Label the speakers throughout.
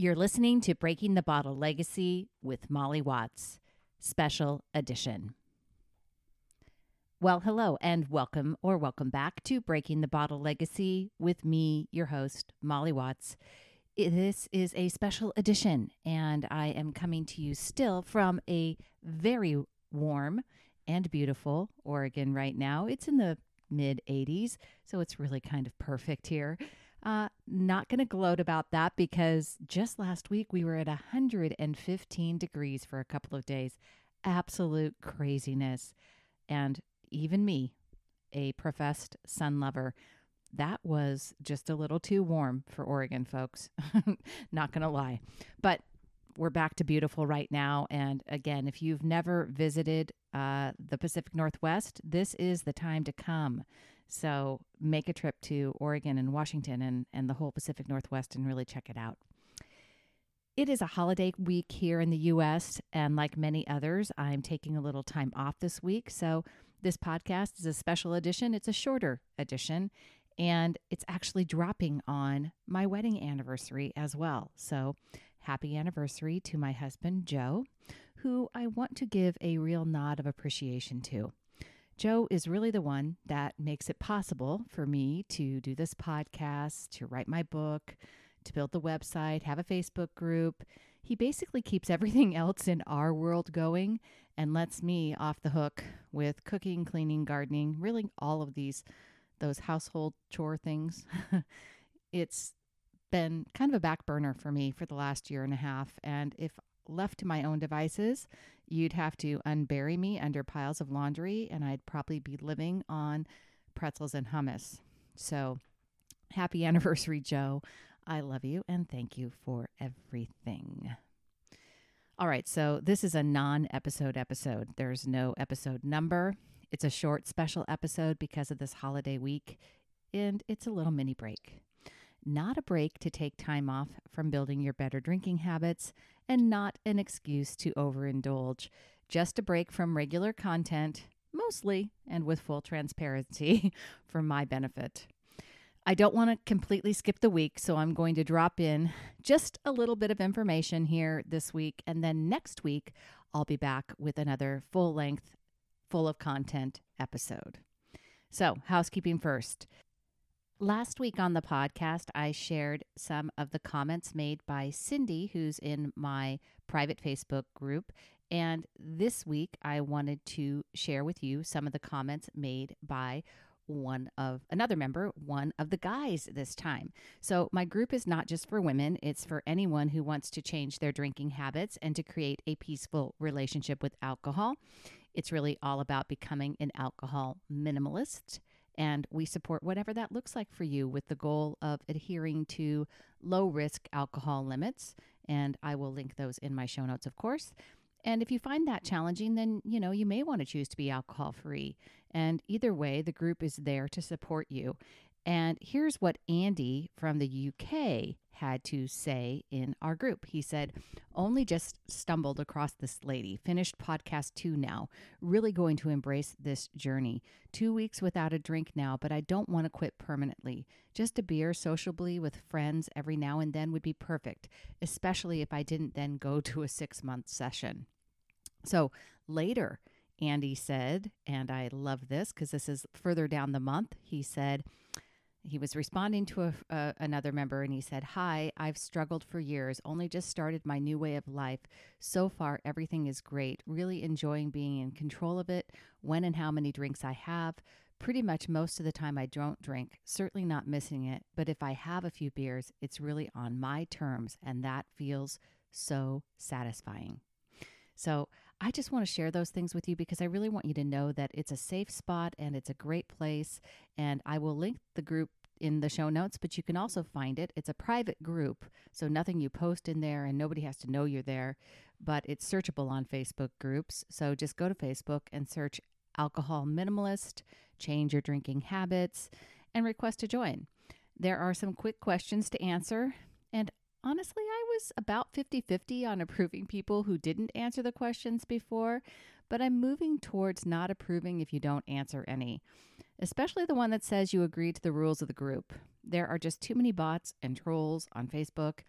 Speaker 1: You're listening to Breaking the Bottle Legacy with Molly Watts, special edition. Well, hello and welcome or welcome back to Breaking the Bottle Legacy with me, your host, Molly Watts. This is a special edition, and I am coming to you still from a very warm and beautiful Oregon right now. It's in the mid 80s, so it's really kind of perfect here. Uh, not going to gloat about that because just last week we were at 115 degrees for a couple of days. Absolute craziness. And even me, a professed sun lover, that was just a little too warm for Oregon, folks. not going to lie. But we're back to beautiful right now. And again, if you've never visited uh, the Pacific Northwest, this is the time to come. So make a trip to Oregon and Washington and, and the whole Pacific Northwest and really check it out. It is a holiday week here in the U.S., and like many others, I'm taking a little time off this week. So, this podcast is a special edition. It's a shorter edition, and it's actually dropping on my wedding anniversary as well. So, happy anniversary to my husband, Joe, who I want to give a real nod of appreciation to. Joe is really the one that makes it possible for me to do this podcast, to write my book, to build the website, have a Facebook group. He basically keeps everything else in our world going and lets me off the hook with cooking, cleaning, gardening, really all of these those household chore things. it's been kind of a back burner for me for the last year and a half and if left to my own devices, you'd have to unbury me under piles of laundry, and I'd probably be living on pretzels and hummus. So, happy anniversary, Joe. I love you and thank you for everything. All right, so this is a non episode episode. There's no episode number. It's a short special episode because of this holiday week, and it's a little mini break. Not a break to take time off from building your better drinking habits and not an excuse to overindulge. Just a break from regular content, mostly and with full transparency for my benefit. I don't want to completely skip the week, so I'm going to drop in just a little bit of information here this week. And then next week, I'll be back with another full length, full of content episode. So, housekeeping first. Last week on the podcast, I shared some of the comments made by Cindy, who's in my private Facebook group. And this week, I wanted to share with you some of the comments made by one of another member, one of the guys this time. So, my group is not just for women, it's for anyone who wants to change their drinking habits and to create a peaceful relationship with alcohol. It's really all about becoming an alcohol minimalist and we support whatever that looks like for you with the goal of adhering to low risk alcohol limits. And I will link those in my show notes, of course. And if you find that challenging, then you know you may want to choose to be alcohol free. And either way, the group is there to support you. And here's what Andy from the UK had to say in our group. He said, Only just stumbled across this lady, finished podcast two now, really going to embrace this journey. Two weeks without a drink now, but I don't want to quit permanently. Just a beer sociably with friends every now and then would be perfect, especially if I didn't then go to a six month session. So later, Andy said, and I love this because this is further down the month, he said, he was responding to a, uh, another member and he said, Hi, I've struggled for years, only just started my new way of life. So far, everything is great. Really enjoying being in control of it, when and how many drinks I have. Pretty much most of the time, I don't drink, certainly not missing it. But if I have a few beers, it's really on my terms, and that feels so satisfying. So, I just want to share those things with you because I really want you to know that it's a safe spot and it's a great place. And I will link the group in the show notes, but you can also find it. It's a private group, so nothing you post in there and nobody has to know you're there, but it's searchable on Facebook groups. So just go to Facebook and search Alcohol Minimalist, change your drinking habits, and request to join. There are some quick questions to answer, and honestly, I was about 50 50 on approving people who didn't answer the questions before, but I'm moving towards not approving if you don't answer any especially the one that says you agree to the rules of the group. There are just too many bots and trolls on Facebook,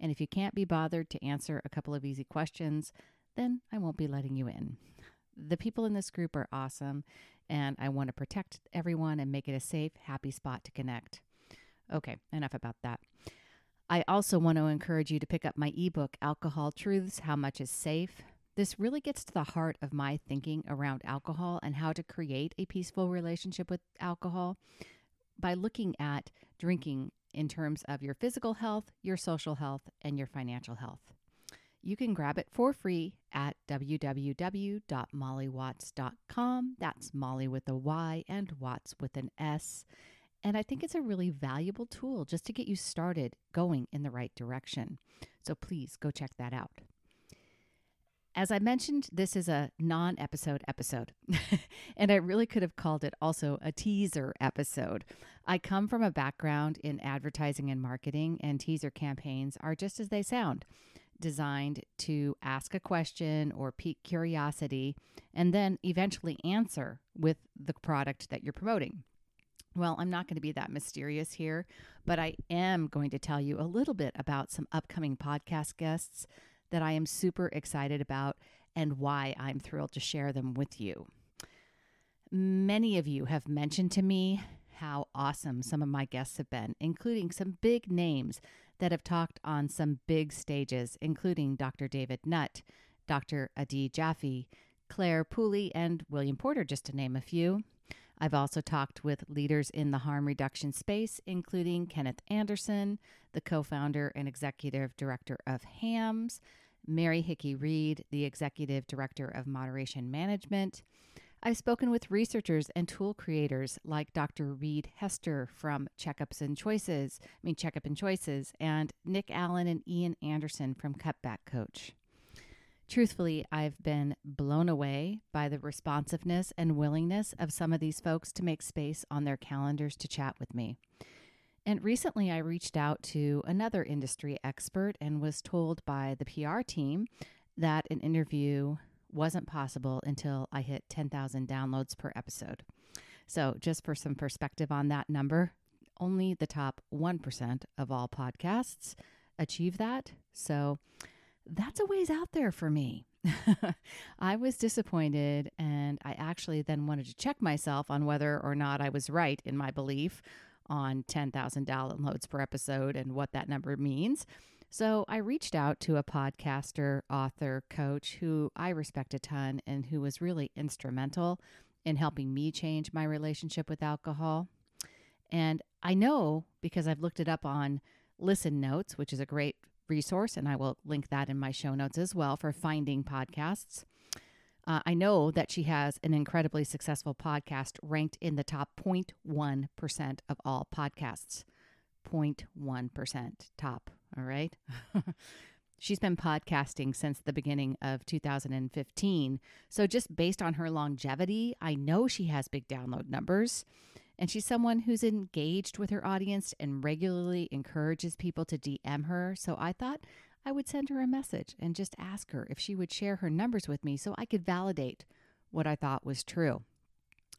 Speaker 1: And if you can't be bothered to answer a couple of easy questions, then I won't be letting you in. The people in this group are awesome, and I want to protect everyone and make it a safe, happy spot to connect. Okay, enough about that. I also want to encourage you to pick up my ebook, Alcohol Truths How Much is Safe. This really gets to the heart of my thinking around alcohol and how to create a peaceful relationship with alcohol by looking at drinking in terms of your physical health, your social health, and your financial health. You can grab it for free at www.mollywatts.com. That's Molly with a Y and Watts with an S. And I think it's a really valuable tool just to get you started going in the right direction. So please go check that out. As I mentioned, this is a non episode episode, and I really could have called it also a teaser episode. I come from a background in advertising and marketing, and teaser campaigns are just as they sound designed to ask a question or pique curiosity and then eventually answer with the product that you're promoting. Well, I'm not going to be that mysterious here, but I am going to tell you a little bit about some upcoming podcast guests that I am super excited about and why I'm thrilled to share them with you. Many of you have mentioned to me how awesome some of my guests have been, including some big names that have talked on some big stages, including Dr. David Nutt, Dr. Adi Jaffe, Clare Pooley, and William Porter, just to name a few. I've also talked with leaders in the harm reduction space, including Kenneth Anderson, the co founder and executive director of HAMS, Mary Hickey Reed, the executive director of moderation management. I've spoken with researchers and tool creators like Dr. Reid Hester from Checkups and Choices, I mean Checkup and Choices, and Nick Allen and Ian Anderson from Cutback Coach. Truthfully, I've been blown away by the responsiveness and willingness of some of these folks to make space on their calendars to chat with me. And recently, I reached out to another industry expert and was told by the PR team that an interview wasn't possible until I hit 10,000 downloads per episode. So, just for some perspective on that number, only the top 1% of all podcasts achieve that. So, that's a ways out there for me. I was disappointed, and I actually then wanted to check myself on whether or not I was right in my belief on 10,000 downloads per episode and what that number means. So I reached out to a podcaster, author, coach who I respect a ton and who was really instrumental in helping me change my relationship with alcohol. And I know because I've looked it up on Listen Notes, which is a great resource, and I will link that in my show notes as well for finding podcasts. Uh, I know that she has an incredibly successful podcast ranked in the top 0.1% of all podcasts. 0.1% top. All right. She's been podcasting since the beginning of 2015. So, just based on her longevity, I know she has big download numbers. And she's someone who's engaged with her audience and regularly encourages people to DM her. So I thought I would send her a message and just ask her if she would share her numbers with me so I could validate what I thought was true.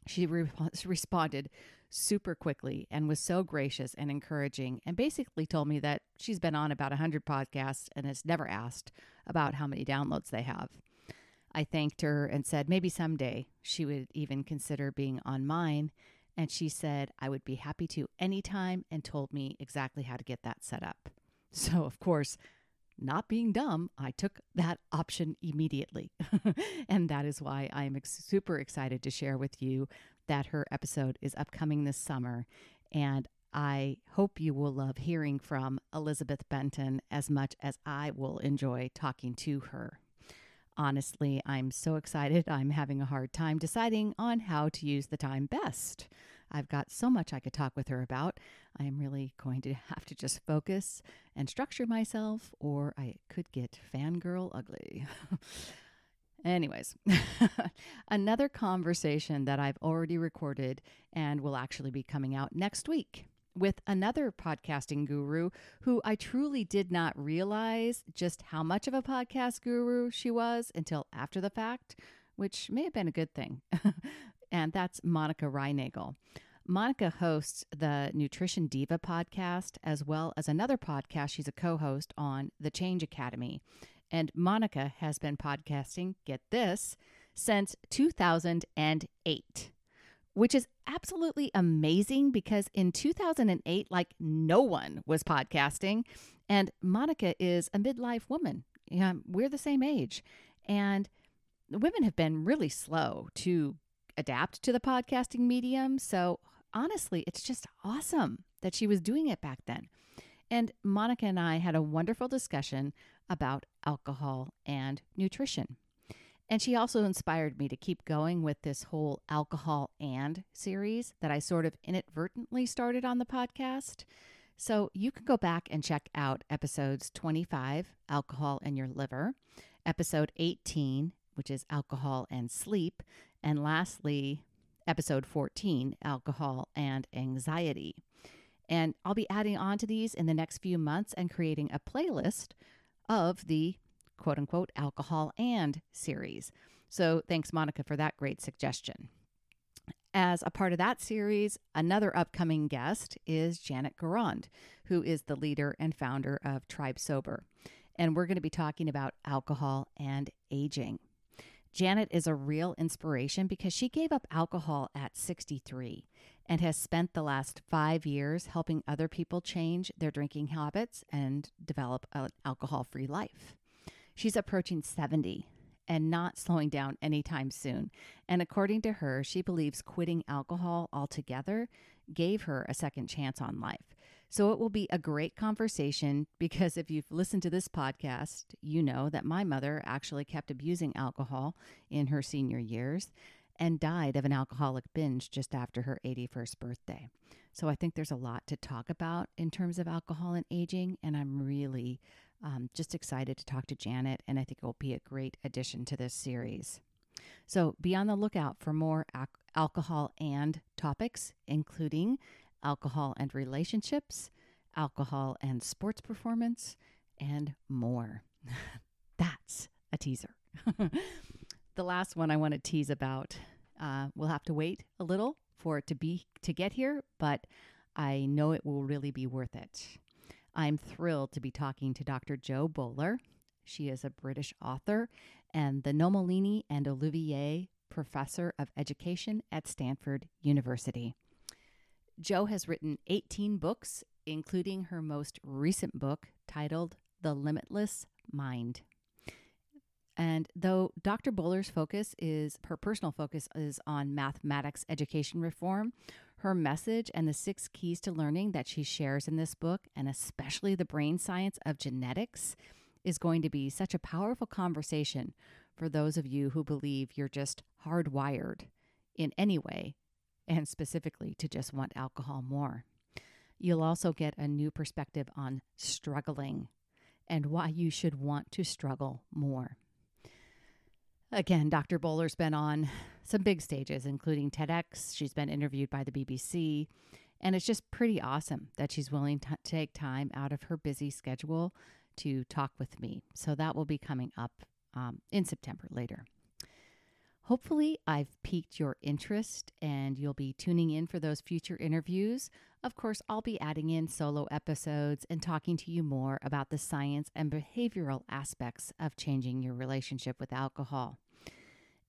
Speaker 1: She re- responded super quickly and was so gracious and encouraging and basically told me that she's been on about 100 podcasts and has never asked about how many downloads they have. I thanked her and said maybe someday she would even consider being on mine and she said I would be happy to anytime and told me exactly how to get that set up. So, of course, not being dumb, I took that option immediately. and that is why I'm ex- super excited to share with you that her episode is upcoming this summer. And I hope you will love hearing from Elizabeth Benton as much as I will enjoy talking to her. Honestly, I'm so excited. I'm having a hard time deciding on how to use the time best. I've got so much I could talk with her about. I am really going to have to just focus and structure myself, or I could get fangirl ugly. Anyways, another conversation that I've already recorded and will actually be coming out next week with another podcasting guru who I truly did not realize just how much of a podcast guru she was until after the fact, which may have been a good thing. and that's Monica Reinagel. Monica hosts the Nutrition Diva podcast, as well as another podcast she's a co host on, The Change Academy. And Monica has been podcasting, get this, since 2008, which is absolutely amazing because in 2008, like no one was podcasting. And Monica is a midlife woman. Yeah, we're the same age. And women have been really slow to adapt to the podcasting medium. So honestly, it's just awesome that she was doing it back then. And Monica and I had a wonderful discussion about alcohol and nutrition. And she also inspired me to keep going with this whole alcohol and series that I sort of inadvertently started on the podcast. So you can go back and check out episodes 25, Alcohol and Your Liver, episode 18, which is Alcohol and Sleep, and lastly, episode 14, Alcohol and Anxiety. And I'll be adding on to these in the next few months and creating a playlist of the quote unquote alcohol and series. So thanks, Monica, for that great suggestion. As a part of that series, another upcoming guest is Janet Gourand, who is the leader and founder of Tribe Sober. And we're going to be talking about alcohol and aging. Janet is a real inspiration because she gave up alcohol at 63 and has spent the last five years helping other people change their drinking habits and develop an alcohol free life. She's approaching 70 and not slowing down anytime soon. And according to her, she believes quitting alcohol altogether gave her a second chance on life. So it will be a great conversation because if you've listened to this podcast, you know that my mother actually kept abusing alcohol in her senior years and died of an alcoholic binge just after her 81st birthday. So I think there's a lot to talk about in terms of alcohol and aging, and I'm really um, just excited to talk to Janet, and I think it will be a great addition to this series. So be on the lookout for more al- alcohol and topics, including alcohol and relationships, alcohol and sports performance, and more. That's a teaser. the last one I want to tease about, uh, we'll have to wait a little for it to be to get here, but I know it will really be worth it. I'm thrilled to be talking to Dr. Jo Boaler. She is a British author and the Nomellini and Olivier Professor of Education at Stanford University. Jo has written 18 books, including her most recent book titled The Limitless Mind. And though Dr. Boaler's focus is, her personal focus is on mathematics education reform, her message and the six keys to learning that she shares in this book, and especially the brain science of genetics, is going to be such a powerful conversation for those of you who believe you're just hardwired in any way and specifically to just want alcohol more. You'll also get a new perspective on struggling and why you should want to struggle more. Again, Dr. Boaler's been on some big stages, including TEDx. She's been interviewed by the BBC. And it's just pretty awesome that she's willing to take time out of her busy schedule to talk with me. So that will be coming up um, in September later. Hopefully, I've piqued your interest and you'll be tuning in for those future interviews. Of course, I'll be adding in solo episodes and talking to you more about the science and behavioral aspects of changing your relationship with alcohol.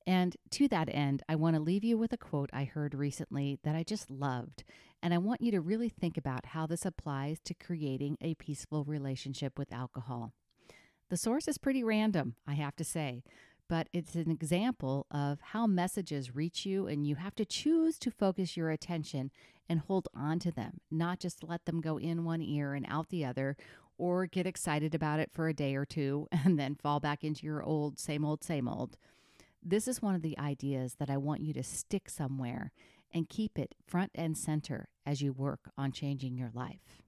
Speaker 1: And to that end, I want to leave you with a quote I heard recently that I just loved. And I want you to really think about how this applies to creating a peaceful relationship with alcohol. The source is pretty random, I have to say, but it's an example of how messages reach you, and you have to choose to focus your attention and hold on to them, not just let them go in one ear and out the other, or get excited about it for a day or two and then fall back into your old, same old, same old. This is one of the ideas that I want you to stick somewhere and keep it front and center as you work on changing your life.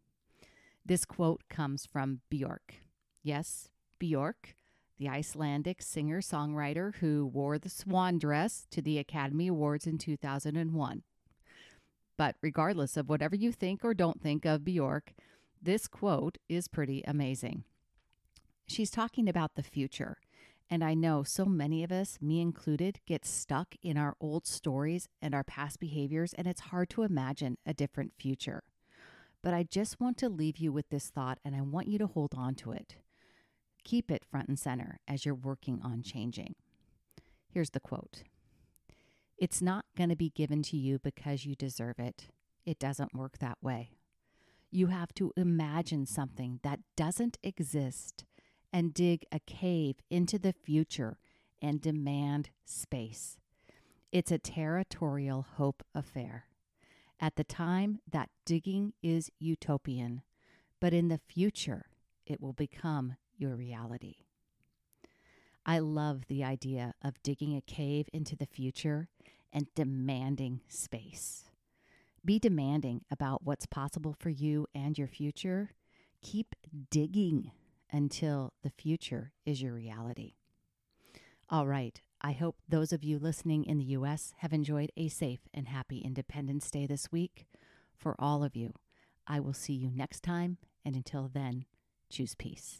Speaker 1: This quote comes from Bjork. Yes, Bjork the Icelandic singer songwriter who wore the swan dress to the Academy Awards in 2001. But regardless of whatever you think or don't think of Bjork, this quote is pretty amazing. She's talking about the future And I know so many of us, me included, get stuck in our old stories and our past behaviors, and it's hard to imagine a different future. But I just want to leave you with this thought, and I want you to hold on to it. Keep it front and center as you're working on changing. Here's the quote It's not going to be given to you because you deserve it. It doesn't work that way. You have to imagine something that doesn't exist and dig a cave into the future and demand space. It's a territorial hope affair. At the time, that digging is utopian, but in the future, it will become your reality. I love the idea of digging a cave into the future and demanding space. Be demanding about what's possible for you and your future. Keep digging until the future is your reality. All right. I hope those of you listening in the U.S. have enjoyed a safe and happy Independence Day this week. For all of you, I will see you next time. And until then, choose peace.